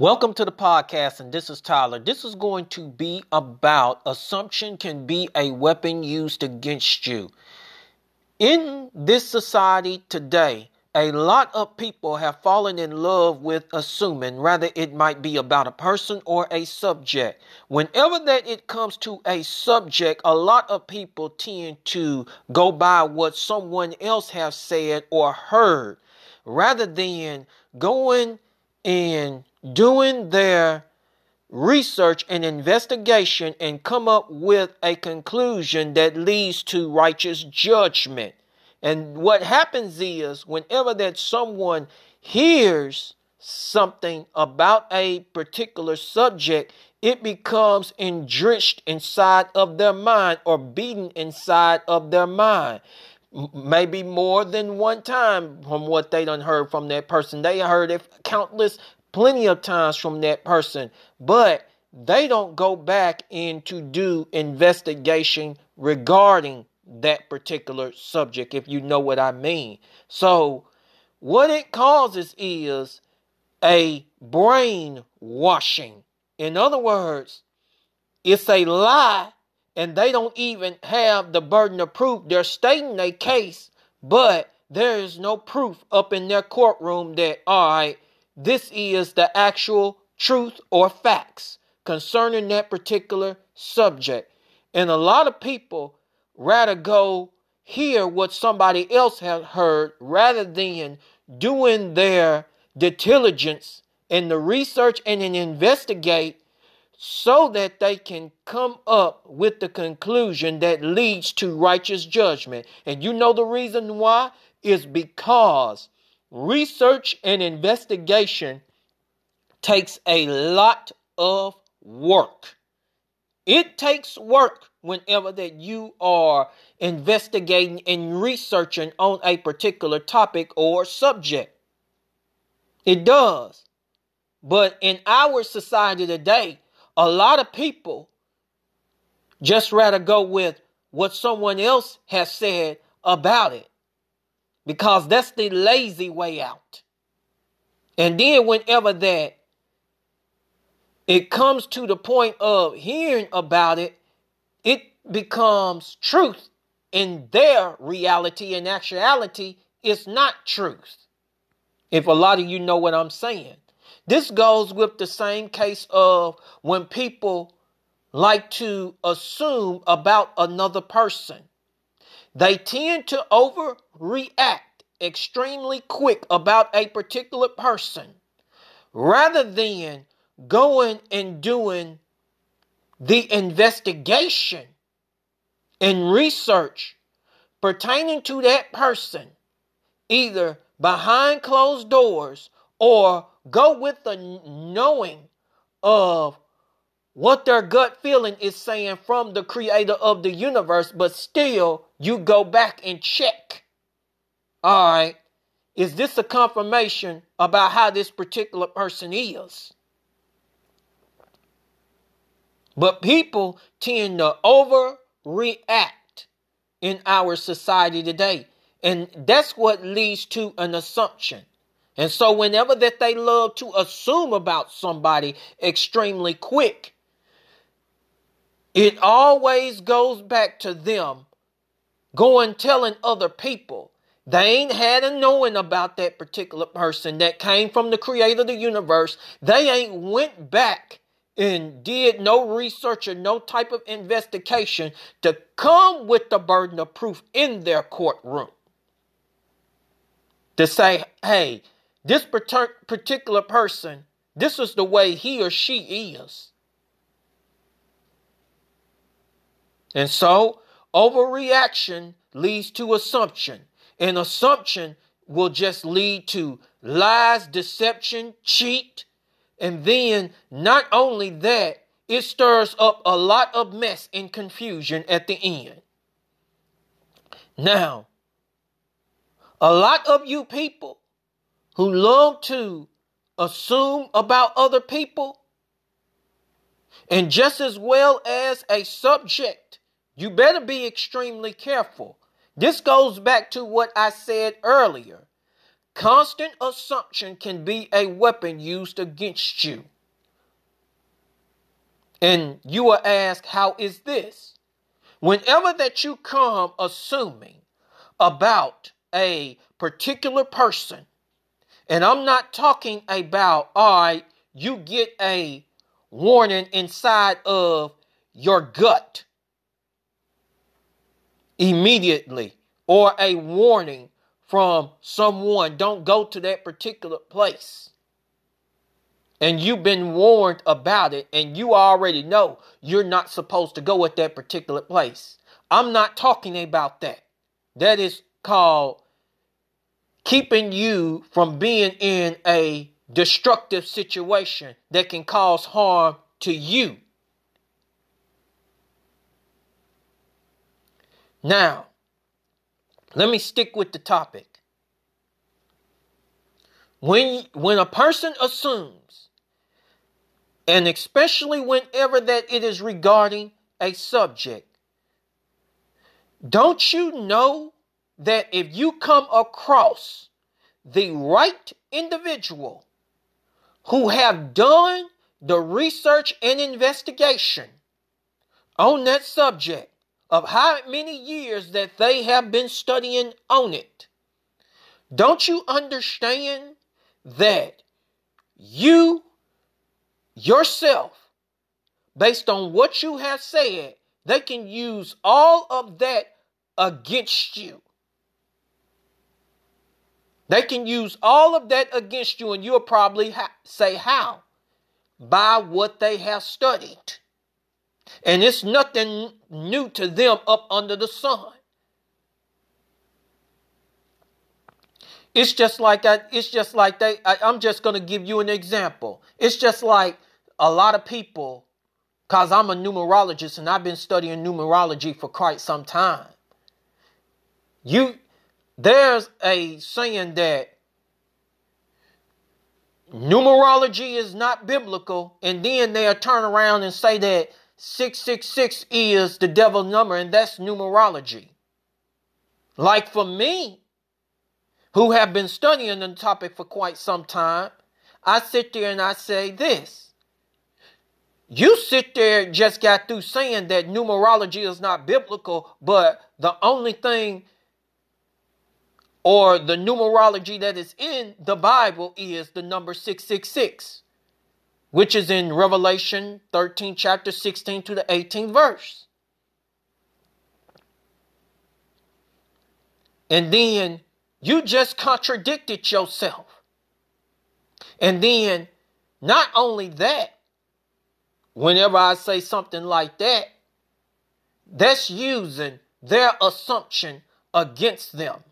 Welcome to the podcast, and this is Tyler. This is going to be about assumption can be a weapon used against you. In this society today, a lot of people have fallen in love with assuming, rather it might be about a person or a subject. Whenever that it comes to a subject, a lot of people tend to go by what someone else has said or heard, rather than going and doing their research and investigation and come up with a conclusion that leads to righteous judgment. And what happens is whenever that someone hears something about a particular subject, it becomes enriched inside of their mind or beaten inside of their mind. Maybe more than one time from what they done heard from that person. They heard it countless plenty of times from that person, but they don't go back in to do investigation regarding that particular subject, if you know what I mean. So, what it causes is a brain washing. In other words, it's a lie, and they don't even have the burden of proof. They're stating a case, but there is no proof up in their courtroom that, all right, this is the actual truth or facts concerning that particular subject. And a lot of people rather go hear what somebody else has heard rather than doing their diligence and the research and then investigate so that they can come up with the conclusion that leads to righteous judgment. And you know the reason why? Is because research and investigation takes a lot of work. It takes work whenever that you are investigating and researching on a particular topic or subject. It does. But in our society today, a lot of people just rather go with what someone else has said about it because that's the lazy way out. And then, whenever that it comes to the point of hearing about it, it becomes truth in their reality and actuality. It's not truth. If a lot of you know what I'm saying, this goes with the same case of when people like to assume about another person. They tend to overreact extremely quick about a particular person rather than going and doing the investigation and research pertaining to that person, either behind closed doors or go with the knowing of what their gut feeling is saying from the creator of the universe, but still you go back and check. All right, is this a confirmation about how this particular person is? But people tend to overreact in our society today. And that's what leads to an assumption. And so whenever that they love to assume about somebody extremely quick, it always goes back to them going telling other people. They ain't had a knowing about that particular person that came from the creator of the universe. They ain't went back and did no research or no type of investigation to come with the burden of proof in their courtroom to say, hey, this particular person, this is the way he or she is. And so, overreaction leads to assumption, and assumption will just lead to lies, deception, cheat, and then not only that, it stirs up a lot of mess and confusion at the end. Now, a lot of you people who love to assume about other people, and just as well as a subject, you better be extremely careful. This goes back to what I said earlier. constant assumption can be a weapon used against you. And you will ask, how is this? Whenever that you come assuming about a particular person, and I'm not talking about, all right, you get a warning inside of your gut immediately, or a warning from someone, don't go to that particular place. And you've been warned about it, and you already know you're not supposed to go at that particular place. I'm not talking about that. That is called keeping you from being in a destructive situation that can cause harm to you. Now, let me stick with the topic. When when a person assumes and especially whenever that it is regarding a subject don't you know that if you come across the right individual who have done the research and investigation on that subject of how many years that they have been studying on it. Don't you understand that you yourself, based on what you have said, they can use all of that against you? They can use all of that against you, and you'll probably ha- say, How? By what they have studied. And it's nothing new to them up under the sun. It's just like that. It's just like they. I, I'm just going to give you an example. It's just like a lot of people, because I'm a numerologist and I've been studying numerology for quite some time. You, there's a saying that numerology is not biblical, and then they'll turn around and say that 666 is the devil number, and that's numerology. Like for me, who have been studying the topic for quite some time, I sit there and I say this. You sit there just got through saying that numerology is not biblical, but the only thing or the numerology that is in the Bible is the number 666 which is in Revelation 13, chapter 16 to the 18th verse. And then you just contradicted yourself. And then not only that, whenever I say something like that, that's using their assumption against them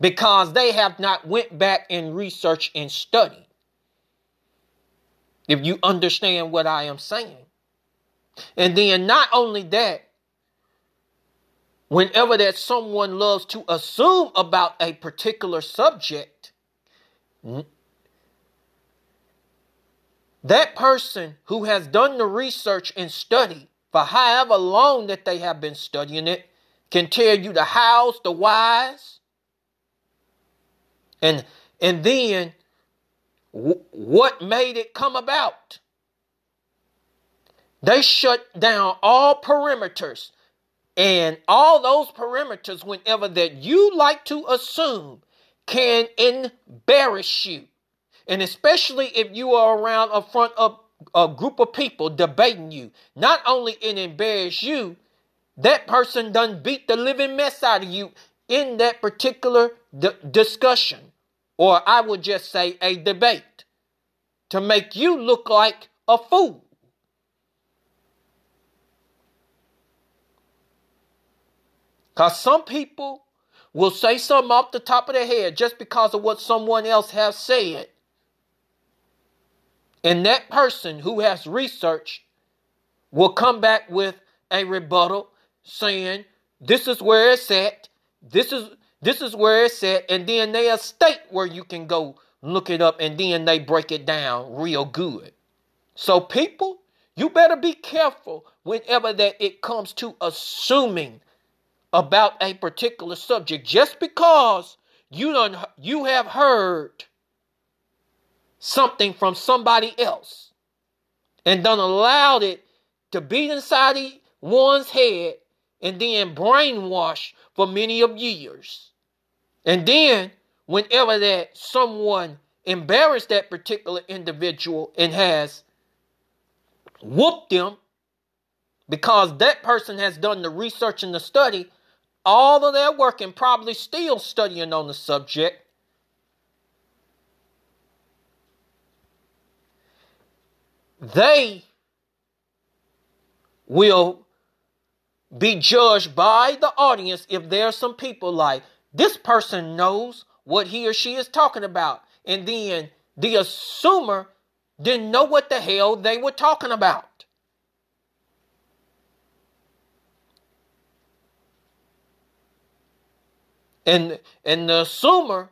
because they have not went back and researched and studied if you understand what I am saying. And then not only that, whenever that someone loves to assume about a particular subject, that person who has done the research and study for however long that they have been studying it can tell you the hows, the whys, and and then what made it come about? They shut down all perimeters. And all those perimeters, whenever that you like to assume, can embarrass you. And especially if you are around a front of a group of people debating you, not only it embarrass you, that person done beat the living mess out of you in that particular d- discussion or I would just say a debate, to make you look like a fool. Because some people will say something off the top of their head just because of what someone else has said. And that person who has researched will come back with a rebuttal saying, This is where it's at. This is this is where it said, and then they a state where you can go look it up, and then they break it down real good. So people, you better be careful whenever that it comes to assuming about a particular subject. Just because you you have heard something from somebody else and done allowed it to be inside one's head and then brainwashed for many of years. And then whenever that someone embarrassed that particular individual and has whooped them because that person has done the research and the study, all of their work and probably still studying on the subject. They will be judged by the audience if there are some people like this person knows what he or she is talking about. And then the assumer didn't know what the hell they were talking about. And, and the assumer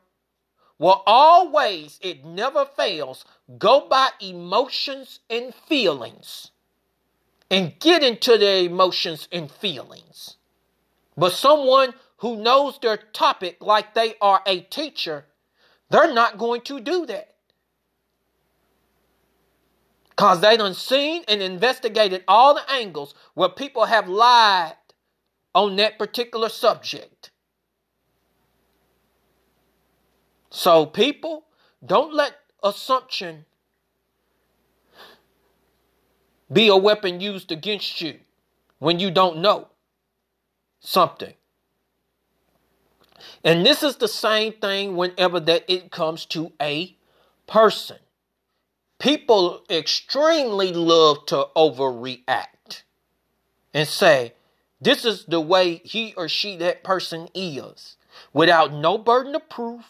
will always, it never fails, go by emotions and feelings and get into their emotions and feelings. But someone who knows their topic like they are a teacher, they're not going to do that. Because they done seen and investigated all the angles where people have lied on that particular subject. So, people, don't let assumption be a weapon used against you when you don't know something. And this is the same thing whenever that it comes to a person. People extremely love to overreact and say, this is the way he or she, that person is, without no burden of proof,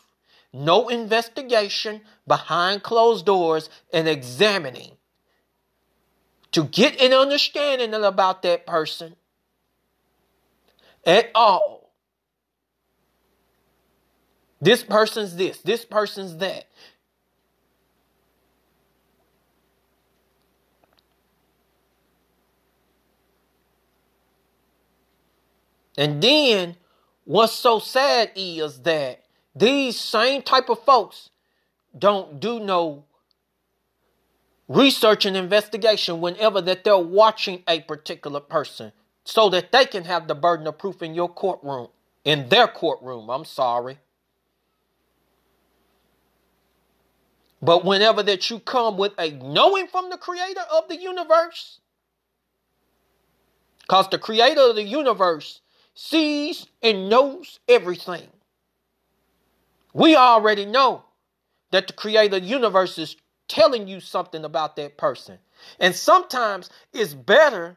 no investigation behind closed doors and examining to get an understanding about that person at all. This person's this, this person's that. And then what's so sad is that these same type of folks don't do no research and investigation whenever that they're watching a particular person so that they can have the burden of proof in your courtroom, in their courtroom. I'm sorry. But whenever that you come with a knowing from the creator of the universe, because the creator of the universe sees and knows everything. We already know that the creator of the universe is telling you something about that person. And sometimes it's better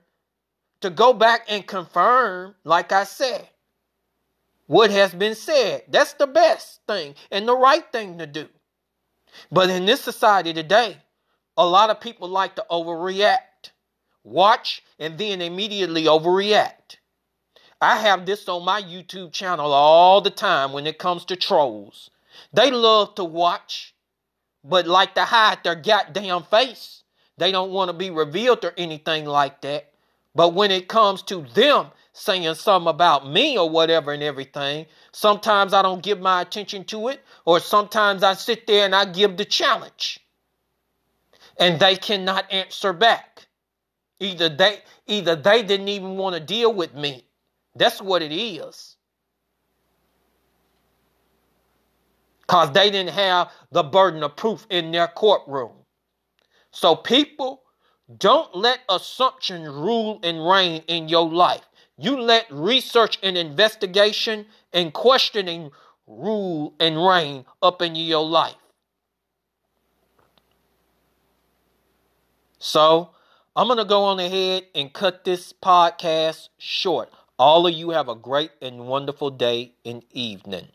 to go back and confirm, like I said, what has been said. That's the best thing and the right thing to do. But in this society today, a lot of people like to overreact, watch, and then immediately overreact. I have this on my YouTube channel all the time when it comes to trolls. They love to watch, but like to hide their goddamn face. They don't want to be revealed or anything like that. But when it comes to them saying something about me or whatever and everything, sometimes I don't give my attention to it, or sometimes I sit there and I give the challenge. And they cannot answer back. Either they either they didn't even want to deal with me. That's what it is. Because they didn't have the burden of proof in their courtroom. So people don't let assumption rule and reign in your life. You let research and investigation and questioning rule and reign up in your life. So, I'm going to go on ahead and cut this podcast short. All of you have a great and wonderful day and evening.